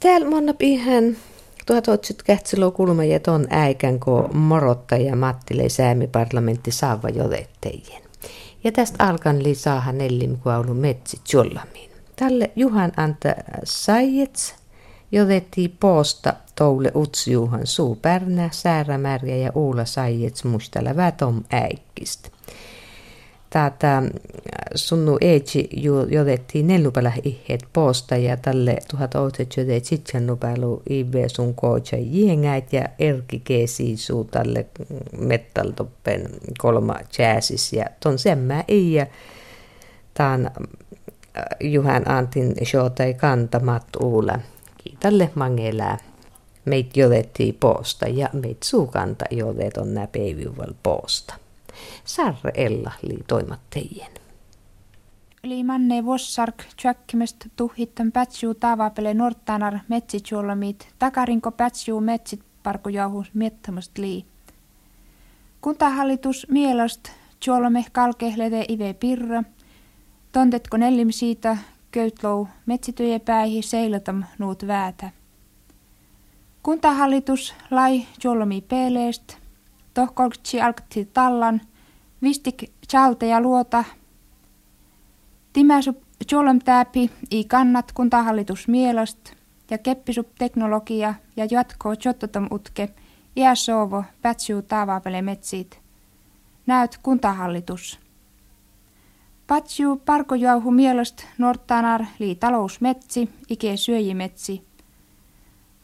Täällä monna otsit kähtselo kulmajet on äikän ko morottaja Mattile säämi parlamentti saava jotettejen. Ja tästä alkan li saahan nellim kuaulu metsit jollamiin. Tälle Juhan anta Sajets jotettiin poosta toule utsjuhan suu pärnä, säärämärjä ja uula Sajets mustalla vätom äikkistä tätä sunnu eetsi jotettiin nellupala ihet posta ja tälle tuhat outet jodet sitten nupälu ibe sun kootsa jengät ja erki keesi suu tälle mettaltoppen kolma jääsis ja ton semmä ei ja taan äh, Juhan Antin shootai kantamat uula. Kiitalle mangelää. Meit jotettiin posta ja meit suukanta jodet on nää posta. Särre Ella li toimattejen. Li manne vossark tjökkimest tuhittan pätsiu taavapele norttanar metsitjuolomit takarinko pätsiu metsit parkujauhus miettamast lii. Kuntahallitus mielost juolome kalkehlede ive pirra, tontetko nellim siitä köytlou metsityje päihi seilatam nuut väätä. Kuntahallitus lai juolomi peeleest, tohkolksi alkti tallan, vistik chalte ja luota. Timäsup jolom täpi i kannat kuntahallitus mielost ja keppisup teknologia ja jatko jottotom utke iä soovo pätsiu taavapele metsit. Näyt kuntahallitus. Patsiu parkojauhu mielost norttanar lii talousmetsi, ike syöjimetsi.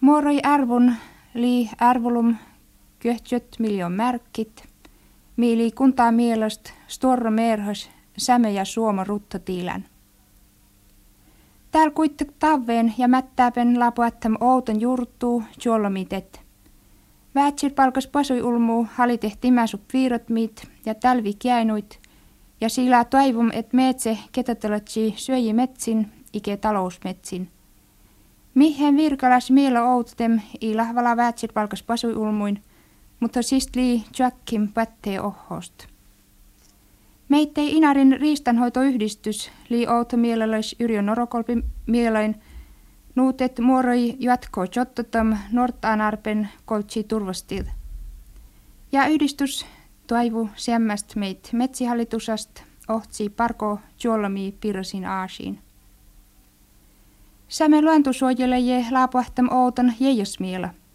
Muoroi arvun lii arvolum köhtjöt miljoon märkit – Miili kuntaa mielestä storro merhos säme ja suoma ruttatiilän. Täällä kuitte taveen ja mättääpen lapuattam outon jurttuu juolomitet. Väätsil palkas pasui ulmuu halitehti mäsup viirot miit ja talvi kiainuit ja sillä toivum et metse ketatalatsi syöji metsin ike talousmetsin. Mihin virkalas mielo outem i lahvala väätsil palkas pasui ulmuin – mutta lii Jackim pättee ohost. Meittei Inarin riistanhoitoyhdistys lii outo mielelöis Yrjö Norokolpi mielein nuutet muoroi jatko jottotam Nortanarpen koltsi turvastil. Ja yhdistys toivu semmäst meit metsihallitusast ohtsi parko juolomi pirsin aasiin. Säme luentusuojele je laapuahtam outon jeijosmiela –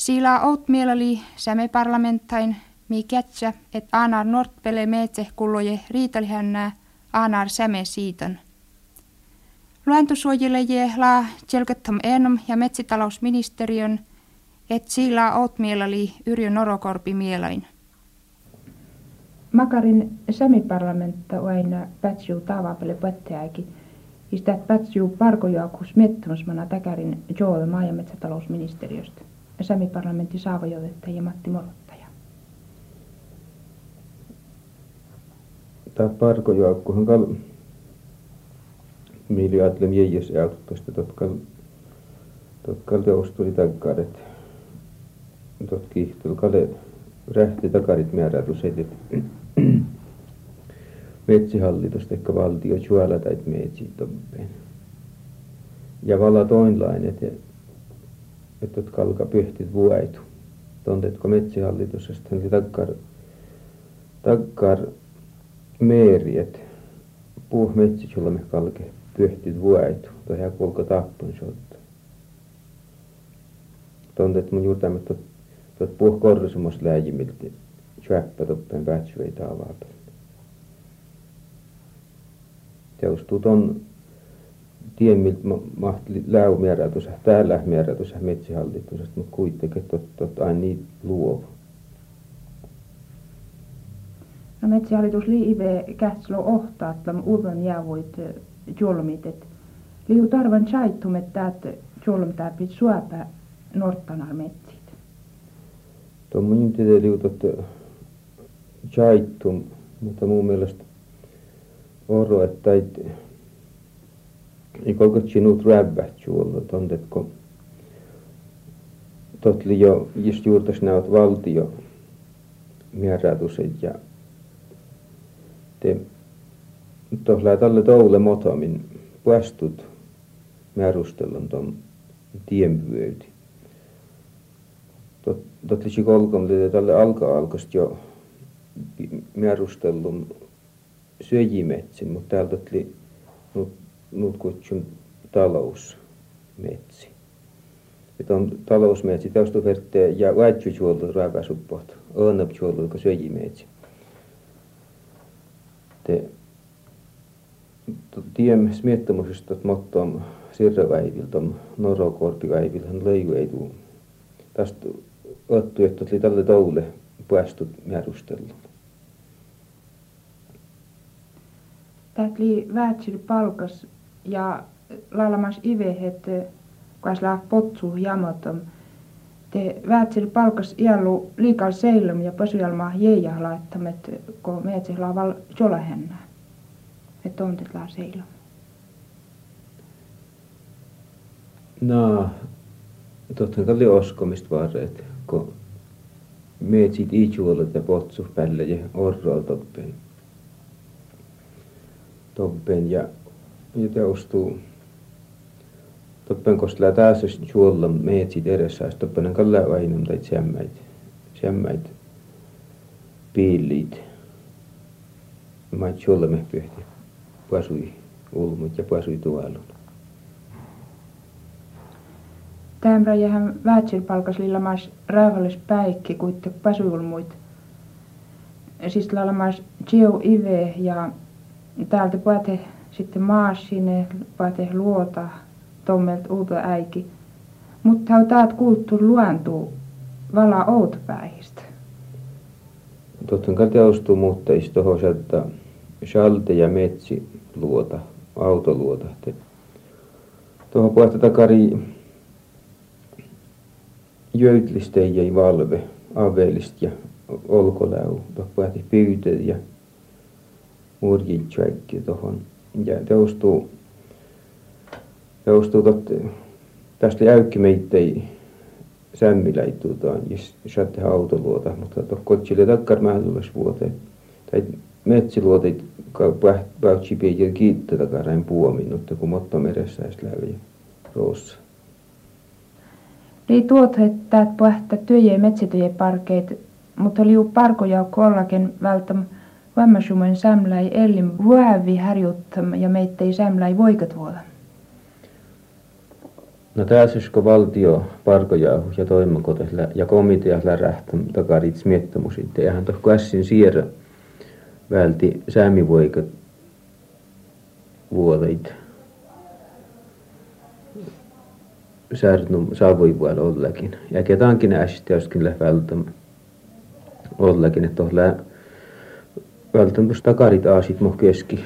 Sillä out mielali säme parlamentain mi kätsä, et aanar nortpele meetse kulloje riitalihännää aanar säme siitan. Luentosuojille je la tjelkettam enom ja metsitalousministeriön, et sillä out mielali Yrjö Norokorpi mielain. Makarin parlamentta aina pätsiu taavapelle pätteäki. Istät pätsiu parkojaakus miettimäsmana täkärin Joel maa- ja metsätalousministeriöstä. Sami-parlamentti ja Matti Morottaja. Tämä parko joukkuhan kal mieli ajattelen jäijäs autosta totkal totkal teostuli takkaadet tot kiihtul kale rähti takarit määrätys että metsihallitusta ehkä valtio juola täit metsi toppeen ja vala toinlainen että että kalka pyhtit vuoitu. Tontetko metsihallitusesta oli takkar, takkar meeriet. Puh metsi sulla me kalke pyhtit vuoitu. Tohja kulka tappun sotta. Tontet mun juurtamme tot, tot puh korsumus läjimiltä. Tjäppä toppen päätsyveitä avaa. Teostuu ton tien, miltä mahti läumäärätys, täällä määrätys metsihallitusesta, mutta kuitenkin tot, tot aina niitä luovu. No metsihallitus liive kähtslo ohtaa, että uuden jäävoit jolmit, että liu tarvan chaittum, että jolmtaa pit suopa norttanar metsit. Tuo mun tiedä liu tot chaittum, mutta mun mielestä oro, että i kolko sinut räbbät juolla tondetko totli jo just juurtas näot valtio määrätuset ja te tohlaa tälle toule motomin puastut määrustellun ton tienvyöyti. Totlisi kolkomlle tälle alka-alkosta jo mierustellun syöjimetsin, mutta täältä tuli nutkutsyn talousmetsi. Et on talousmetsi täystuvertte ja väitsyjuollut raakasuppot, õõnnõpjuollut ka söjimetsi. Te tiem smiettamosesta, että mottom sirreväiviltä, norokorpiväivilhän löiju ei tuu. Tästä ottu, että oli tälle toule päästut määrustellut. Tämä oli väärtsyri palkas ja laulamas ivehet, kuas laa potsu jamotom. Te väätsil palkas iällu liikal seilum ja posujalma jeija laittamet, kun meetsi laaval jolahennä. Että on laa seilum. No, totta kai oskomista varreet, kun meetsit ijuolet ja potsu päälle ja orroa toppeen. Toppeen ja, ja teostuu toppen kostla taas juolla meetsit edessä, toppen kalla ainum tai sämmäit, sämmäit piillit. Mä juolla me pyhti, pasui ulmut ja pasui tuolun. Tämra jähän väätsil palkas lillamas rauhallis päikki kuitte pasuulmuit. Siis lallamas Geo Ive ja täältä puhute sitten maasine, puhute luota, tommelt uuta äiki. Mutta hän taat kuultu luontuu vala outpäihistä. Totten kai teostuu tohos, että shalte ja metsi luota, autoluota. Tuohon puhutta takari jöitlistejä valve, avelist ja olkoläu, pääti pyyteet ja murjitsäikki tuohon. Ja teostuu, teostuu tot, tästä jäykki meittei sämmiläituutaan, jos saatte autoluota, mutta kotsille takkar mähdollis vuoteen. Tai metsiluotit pähtsi piikin kiittää takarain puominut, kun motta meressä läpi roossa. Li tuot että pohta työje metsityje parkeit, mutta liu parkoja kollakin välttäm vammasumen sämläi ellim vuovi harjuttam ja meittei sämläi voikat vuoda. No tässä valtio parkoja ja toimenkotes ja komitea lärähtäm takarit miettomusit. Eihän toh kassin siirrä välti säämivoikat vuodeit särnum saavuipuolella ollakin. Ja ketankin ästi joskin välttäm ollakin, että tuolla välttämättä takarit aasit moh keski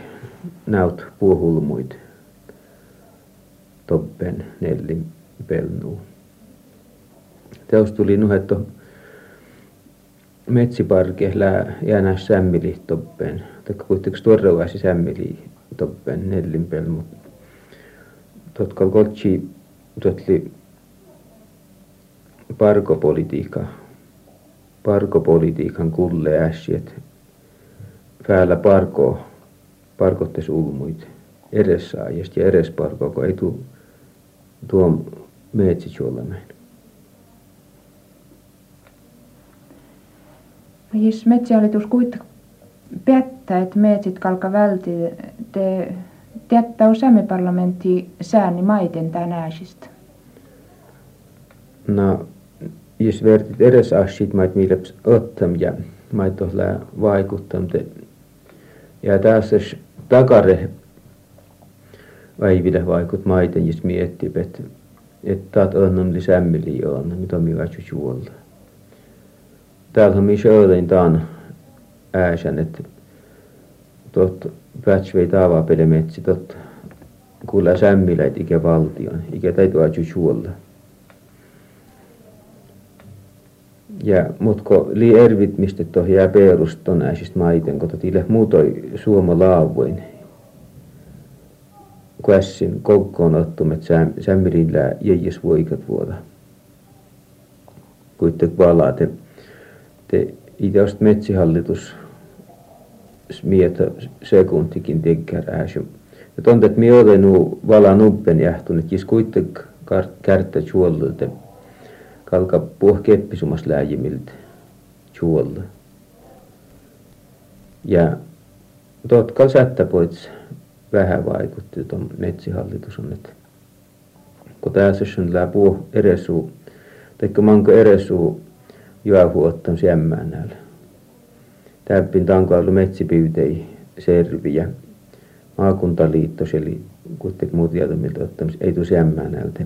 näyt puuhulmuit toppen nellin pelnuu. Teos tuli nuhetto metsiparke lää jäänä sämmili toppen. Taikka kuitenkin tuorevaisi sämmili toppen nellin pelmu. Totka kotsi totli parkopolitiikka, parkopolitiikan kulle äsiet, päällä parko, parkottes ulmuit, edessaajista ja edes parko, kun ei tuu tuon metsitsuolemäin. Jos metsähallitus kuitenkin päättää, että metsit kalka välti, te Tietää useampi parlamentti sääni maiten tänäisistä. No, jos vertit edes asit mait mille ottam ja mait vaikuttam te. Ja tässä takare. Vaiville vaikut maiten, jos miettii, että että taat onnam lisämmili on, mitä mi vaitsu juolla. Täällä on mi söölein taan ääsän, että tot päätsvei taava pelemetsi tot kuulla sämmilät ikä valtion, ikä täytyy aju Ja mutko li ervit mistä to jää peruston äisistä maiten, kun totille muutoi suoma laavoin. Kuessin kokkoon ottumet sämmilillä jäijäs voikat vuoda. Kuitenkin valaa te, te ideost metsihallitus smietä sekuntikin tekkär ääsy. Ja tontet mi olen nu vala nuppen jähtun, että jos kuitenkin kärttä juollilta. Kalka puh keppisumas läjimiltä juolla. Ja tuot sättä poits vähän vaikutti tuon metsihallitus on, että kun tässä on lää puh eresuu, teikö manko eresuu juohu ottan siemmään näillä. Täppin tanko ollut metsipyytei serviä. Maakuntaliitto, eli kuitenkin muut miltä ottamis, ei tule siemmään näiltä.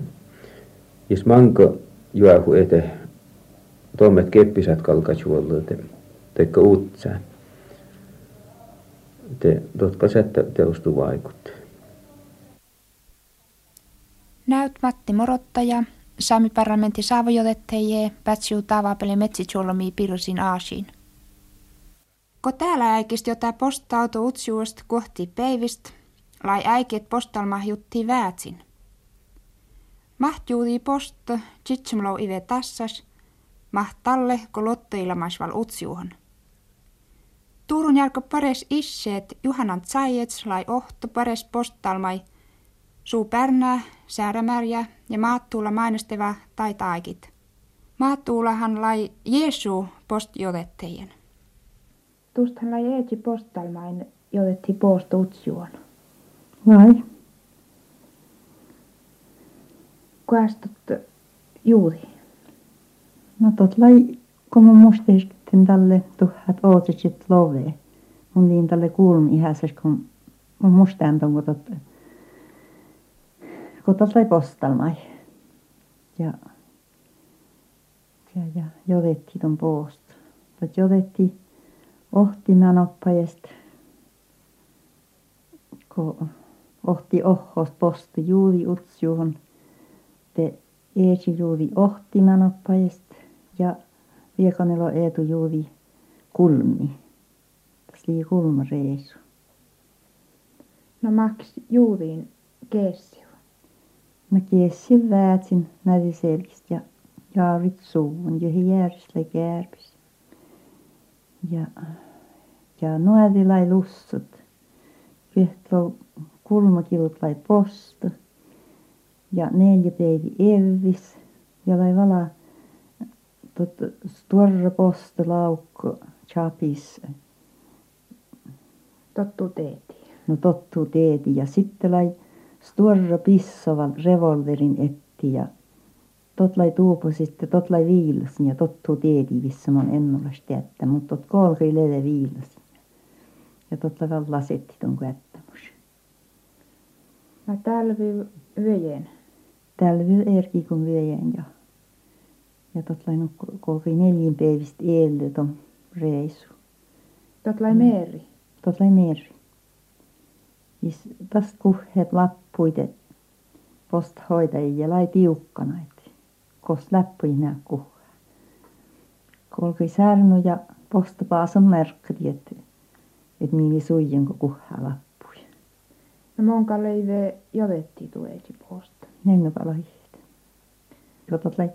Jos manko juohu ete, tuomet keppisät kalkajuolta, teikö uutsään te, jotka teostu vaikutti. Näyt Matti Morottaja, Saami parlamentti saavojotetteje, pätsiu tavapeli metsitsuolomi pilsin aasiin. Ko täällä äikist jota postauto utsiuost kohti peivist, lai äiket postalma jutti väätsin. Mahtjuudi post, tsitsumlo ive tassas, mahtalle ko lottoilmaisval utsiuhon. Turun jälkö pares isseet Juhanan Tsajets lai ohto pares postalmai, suu pärnää, säärämärjä ja maattuulla mainosteva tai taikit. Maattuullahan lai Jeesu post jotettejen. Tustahan lai eetsi postalmain jodetti post utsjuon. Vai? Kuastot juuri? No tot lai, kun mun musteista sitten tälle tuhat ootsit love. Mun niin tälle kuulun ihäses, kun mun mustaan ton kotot, kotot lai postalmai. Ja, ja, ja jodetti ton poost. Tot jodetti ohti manoppajest, kun ohti ohhost posti juuri utsjuhon, te eesi juuri ohti manoppajest ja Viekanelo Eetu juuri kulmi. Tässä oli kulmareissu. No maks juuriin keessiu? No keessi väätsin näin selkistä ja jaarit suun ja järjestle kärpis. Ja, ja nuori lai lussut. Vihtlo kulmakilut lai posta. Ja neljä päivi evis ja lai valaa tot stora postelaukko chapis. Tottu teeti. No tottu teeti ja sitten lai stora pissoval revolverin etti ja tot lai tuupu sitten, tot lai viilasin ja tottu teeti vissä mon ennolas teettä, mutta tot kolkei lele viilasin. Ja tot lai vallan setti ton kättämus. No talvi vyjen. Talvi erki kun vyjen ja ja tot lai nukku kolkei neljin päivistä eelle ton reissu. Tot lai meeri. Tot lai meeri. Is tästä kuheet lappuite post hoitajia lai tiukkanait. Kos läppui nää kuhe. Kolkei särnu ja posta paason merkkati, että et miini suijan kun kuhaa lappui. No monka leive jodetti tueeti posta. Nenno palahit. Jotot lai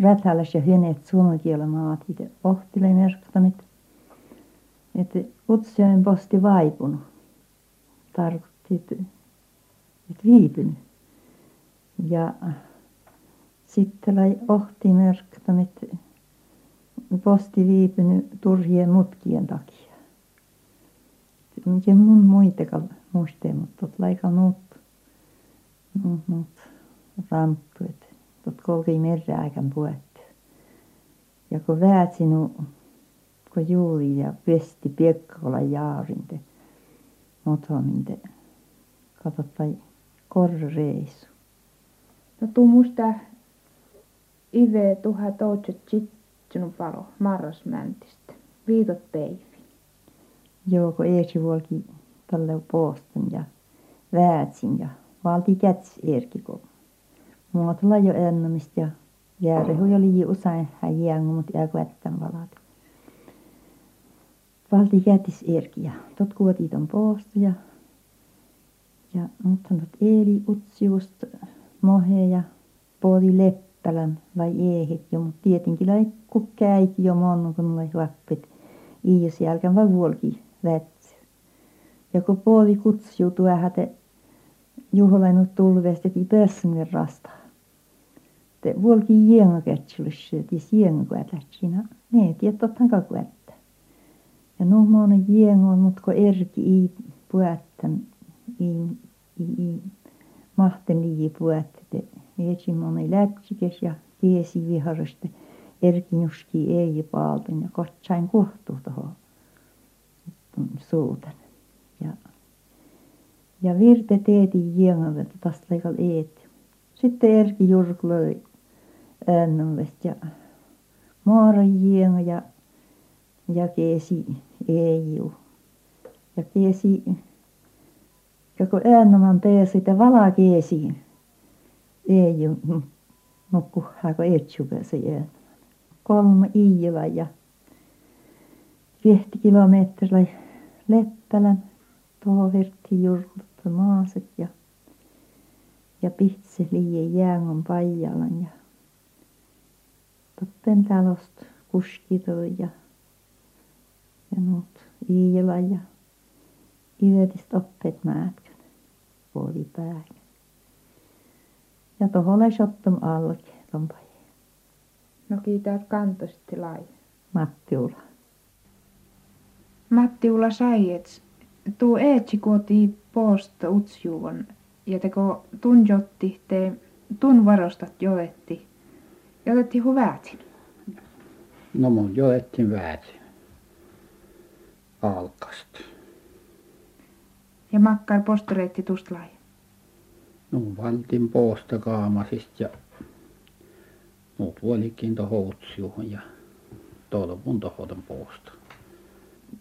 rätälläs ja hyneet suomenkielä maatite ohtile merktamit, että Utsjoen posti vaipunut. Tarkoitti, että, että viipynyt. Ja sitten lai ohti merktamit, posti viipynyt turhien mutkien takia. Miten mun muitekal muisteen, mutta laika muut, muut, muut ramppu, että tot kolki merääkän puettu. Ja kun väätsinu, kun juuri ja pesti piekkola jaarinte, motominte, katot vai korreissu. No tuu musta ive tuhat outset tsitsunu palo marrasmäntistä. Viitot peivi. Joo, kun eesi vuolki tälle poostan ja väätsin ja valti käts erki, muotolla jo ennomista ja jäärehu jo lii usein häjiängu, mutta jää kuettän valat. Valti kätis erkiä. Tot kuotit on poostu ja ja mutta tot eeli utsiust mohe ja puoli leppälän vai eehet jo, mutta tietenkin lai kun käiki jo mon, kun lai huoppet. Iis jälkeen vai vuolki vätsi. Ja kun puoli kutsiu tuohate juhlainut tulvesta, että i rastaa. Te vuolki jienga kätsilus tis jienga kuätätsina ne tietothan ka kuättä ja no moona jienga on mut ko erki i puättän i i i mahten lii puätte Eetsi moni lätsikes ja kiesi viharosti erkinuski ei paaltun ja kotsain kohtu tuohon suutan ja virte teeti jiengalle tästä leikal eet. Sitten erki jurkloi äännöllistä ja maara jienga ja ja keesi Eiju ja keesi ja kun äännoman teesi sitten vala keesi Eiju nukkuhaa kun Eetsu pääsi ääntämään kolme Iijola ja viehti kilometriä Leppälän tuohon virttiin jurkluttu maaset ja ja pitsi liie jäängon Paijalan ja toppen talosta kuski toi ja ja nuut Iijolan ja yötistä oppeet määtkön puolipäähän ja tuohon oli Shotton alke Lompajeen No kiität kantosti lai. Mattiula Mattiula saiets. Tuu eetsi kuoti poosta utsjuuvon ja teko tunjotti te tun varostat joetti. Joetti huväätin. No mun joettiin väätin. Alkasta. Ja makkar postoreitti tust lai. No valtin poosta kaamasista ja muut vuolikin tohon utsjuuhun ja tolvun tohon poosta.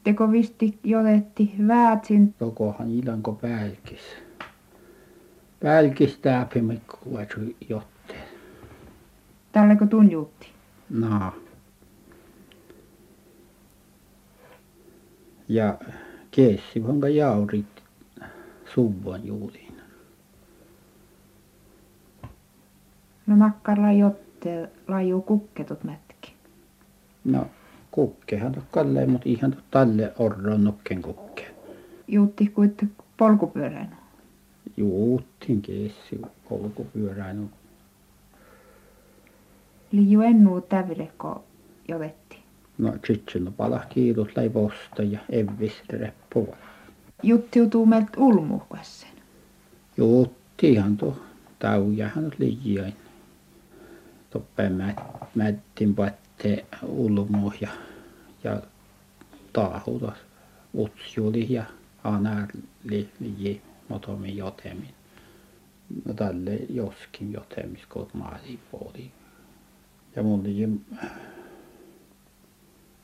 Teko visti joetti väätsin. Tokohan ilanko pälkis. Pälkis täpimik kuetsu jotteen. Tälleko tunjuutti. No. Ja keessi vonka jaurit suvon juuriin. No makkar lai jotte laju kukketut mätki. No kukkehan to kalle, mut ihan to talle orron nukken kukke. Juutti kuitte polkupyöräin. Juuttin keessi polkupyöräin. Liju ennuu tävilekko jovetti. No sitten no pala kiirut lai posta ja evis reppuva. Juttiutuu meiltä ulmuhkassen. Juuttihan to taujahan nyt liiain. Toppen mät, mättin patte ulmu ja ja taahuta utsjuli ja anarli motomi jotemin. No tälle joskin jotemis kot maasi puoli. Ja mun liji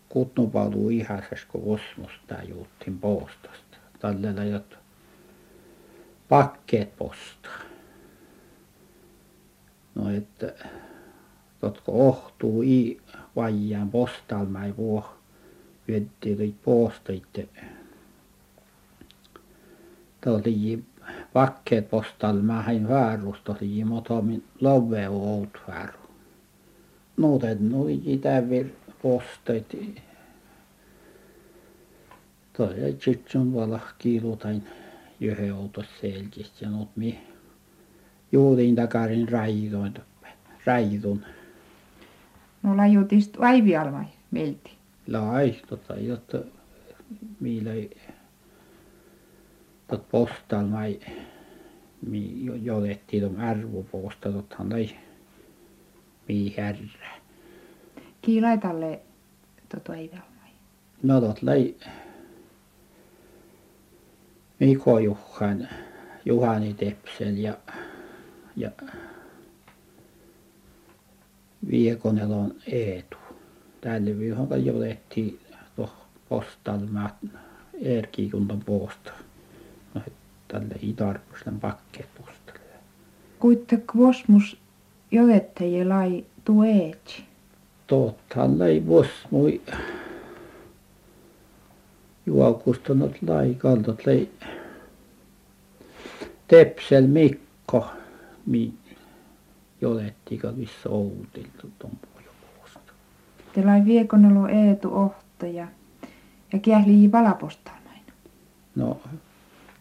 kutnupalu ihasas kun osmusta juuttin poostasta. Tälle lajot pakkeet postaa. No että totko ohtuu i vajaan postalmai vuo vietti oli poostaitte tuli pakkeet postalmaahan väärusta oli motomin love oud vääru nuutet nui tävir postait toi ei sitten vala kiilutain yhden outos selkistä ja nuut mi juutin takarin raitoin raidun No lajutist vaivialmai meilti. lai tota jotta millä tot postalmai mi jolettiin tuon arvoposta tottahan lai mi härrä. Kiilai talle tot vaivialmai. No tot lai Miko Juhan Juhani Tepsel ja ja Viekonelon Eetu. Tälle viikolla jolettiin tuohon postalmaa Erkki kunta posta. No tälle ei tarvitse pakkeet postalle. Kuitte kvosmus jovetteje lai tueetsi. Tottahan lai vos mui juokustunut lai kaltot lai Tepsel Mikko mi jolettiin ka missä pohjopuusta. Te lai viekonelo Eetu ohta ja ja kiähli valapostalmain. No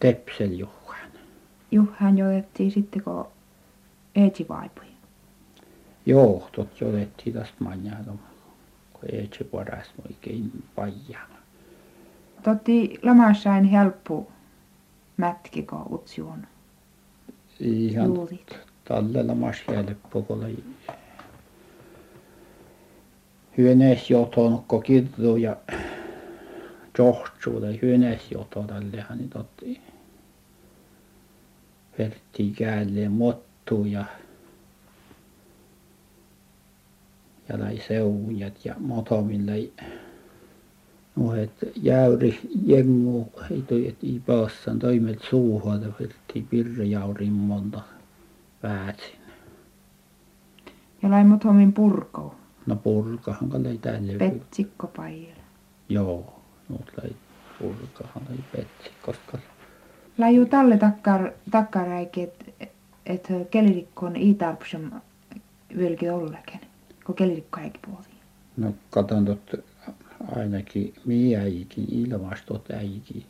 Tepsel Juhan. Juhan joettiin sitten kun Eetsi vaipui. Joo, tot jotettiin tästä manjaa, kun se paras oikein pajaa. Totti lamassain helppo mätkiko utsuun Ihan juurit. Tallella kun oli hyönees jotonko kirdu ja johtsuulle hyönees joto tällehän niin totti. Herttiin käälleen mottua ja ja lai seujat ja motomilla nuohet jäyri jengu heitoi et i paassan toimet suuhun ja herttiin pirjaurin monta päätsin Ja lai mut homin purkou. no purkahan kun löi tälle Petsikko paijalla. joo nuut löi purkahan löi petsi koska Laju talle takkar, takkaräiki, et, et kelirikkon i tarpsum vilki ollakin, kun kelirikko äiki puoli. no katon tot ainakin mie äikin ilmasta tot äikin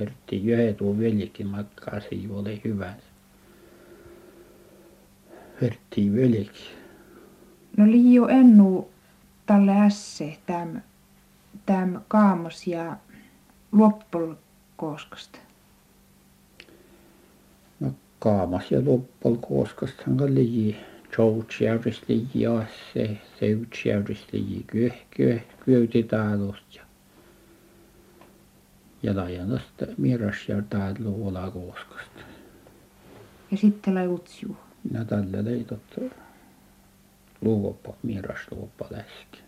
herttiin yhden tuon veljekin makkaa siivolle hyvänsä herttiin veljekin No liiu ennu talle ässe täm, täm kaamos ja luoppul kooskasta. no kaamas ja loppol kooskastahan ka liji. Joutsjärvistä liji asse seutsjärvistä liji kyö kyö kyötitalosta ja ja Lajanasta Mirasjärv täällä Olakooskasta Ja sitten lai ja tällä löi tot luoppa Mirasluoppa läski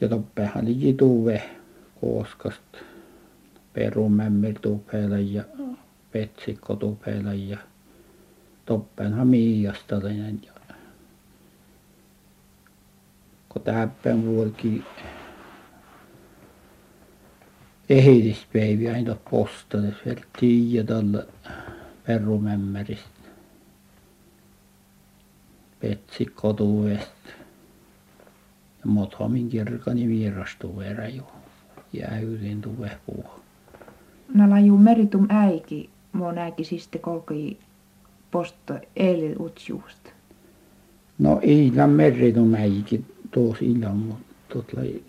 ja toppehan liji tuve Kooskasta Perumämmil tupelo ja Petsikko tupelo ja toppenhan Miiastalainen ja kun täppän vuolikin ehdispäiviä aina postales verttiin ja tällä Perumämmäristä Petsikko tuvesta ja Mothomin kirkoni Miiras tuvera jo jäyrin tuve puuhun No laju meritum äiki, muon äiki siste kolki posto eilen utsuusta. no Iilan meritumäikin tuossa illan mutta tuot lai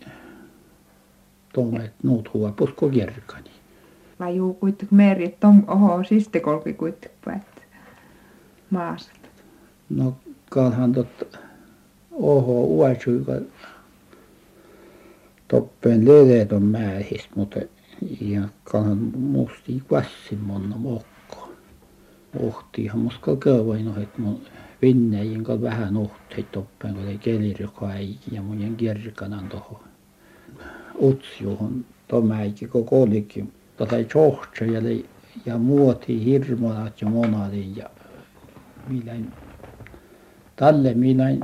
tuomet nuut huopusko kirkani Laju kuitenkin meri, että on oho siste kolki kuitenkin päät maasta. no kalhan tot oho uaisuika toppeen lelet on mäihistä mutta ja kalhan musti kvassin monna mokko. Ohtihan muska köövain ohet mun Vinneijin kal vähän ohteit toppeen kun ei kelirikko äiki ja mujen kirkanan toho. Utsjuhun tomäiki koko olikin tota johtsa ja lei ja muoti hirmonat ja monadin ja millain talle millain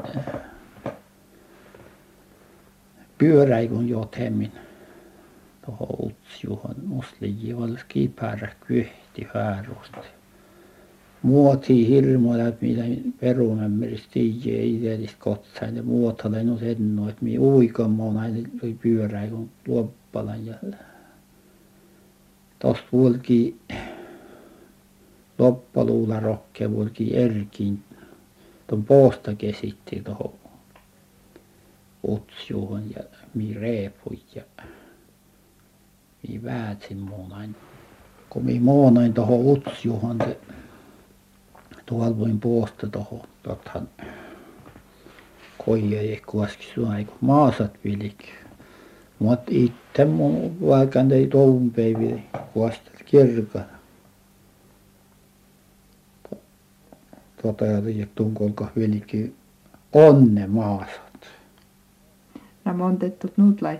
pyöräikun jotemmin tuohon utsjuhun musta liji olski päällä kyhti häärusti muoti hirmoja millain Perumämmäristä tiedä ei tietysti kotsain ja muotalen no sen noit mi uikamaan aina oli pyöräikun loppalan ja tuosta vuolikin loppaluulla rokkeen vuolikin erkin tuon puosta kesitti tuohon utsjuhun ja mi reepui ja mi väätsin muunain kun mi muunain tuohon utsjuhun se tuolla voin puosta tuohon tottahan koijakin kuoski suai kun maasat vilki mutta itse mun vaikka ei touon päivillä kuostel kirkon tuota ja tiedä kolka vilki onne maasat No montettut nuut lai.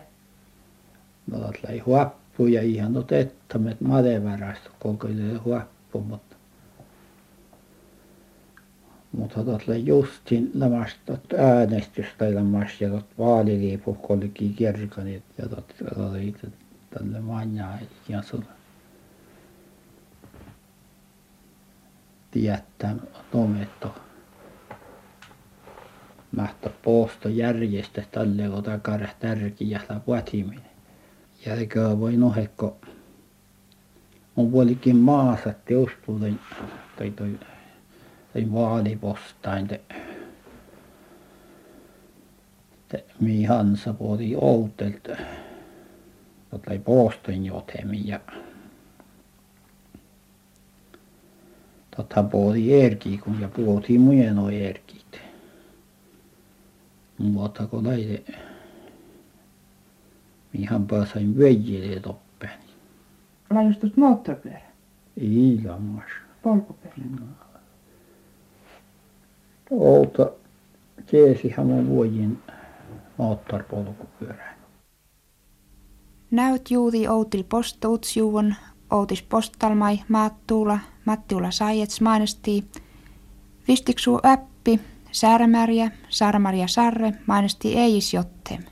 no tuot läi huappu ja ihan tuot ettamet madevärästä kolka huappu mutta mutta justiin lämmästä tuot äänestystä lämmäs ja tuot vaaliliipu kun olikin kirkonit ja tuot oli tälle sun tiedättää tometto mahtaa posto järjestä tälle kun takara tärkeä vatiminen ja eikä voi nohekko? On puolikin maasatti uspulen toi toi toi vaalipostain mi hansa puoli outelt totlai pooston jotemi ja totta puoli erki kun ja puoli mujeno erkit. Mutta kun laite mihan pääsain veijele toppeni Lajustus moottoripyörä, iilammas polkupyörä. Outa tiesihän mun vuojin moottoripolkupyörän Näyt juuri outil postoutsjuvon, outis postalmai maattuula, Mattiula Saijets mainostii. Vistiksu äppi, Särmäriä, Sarmaria Sarre mainostii eis jottem.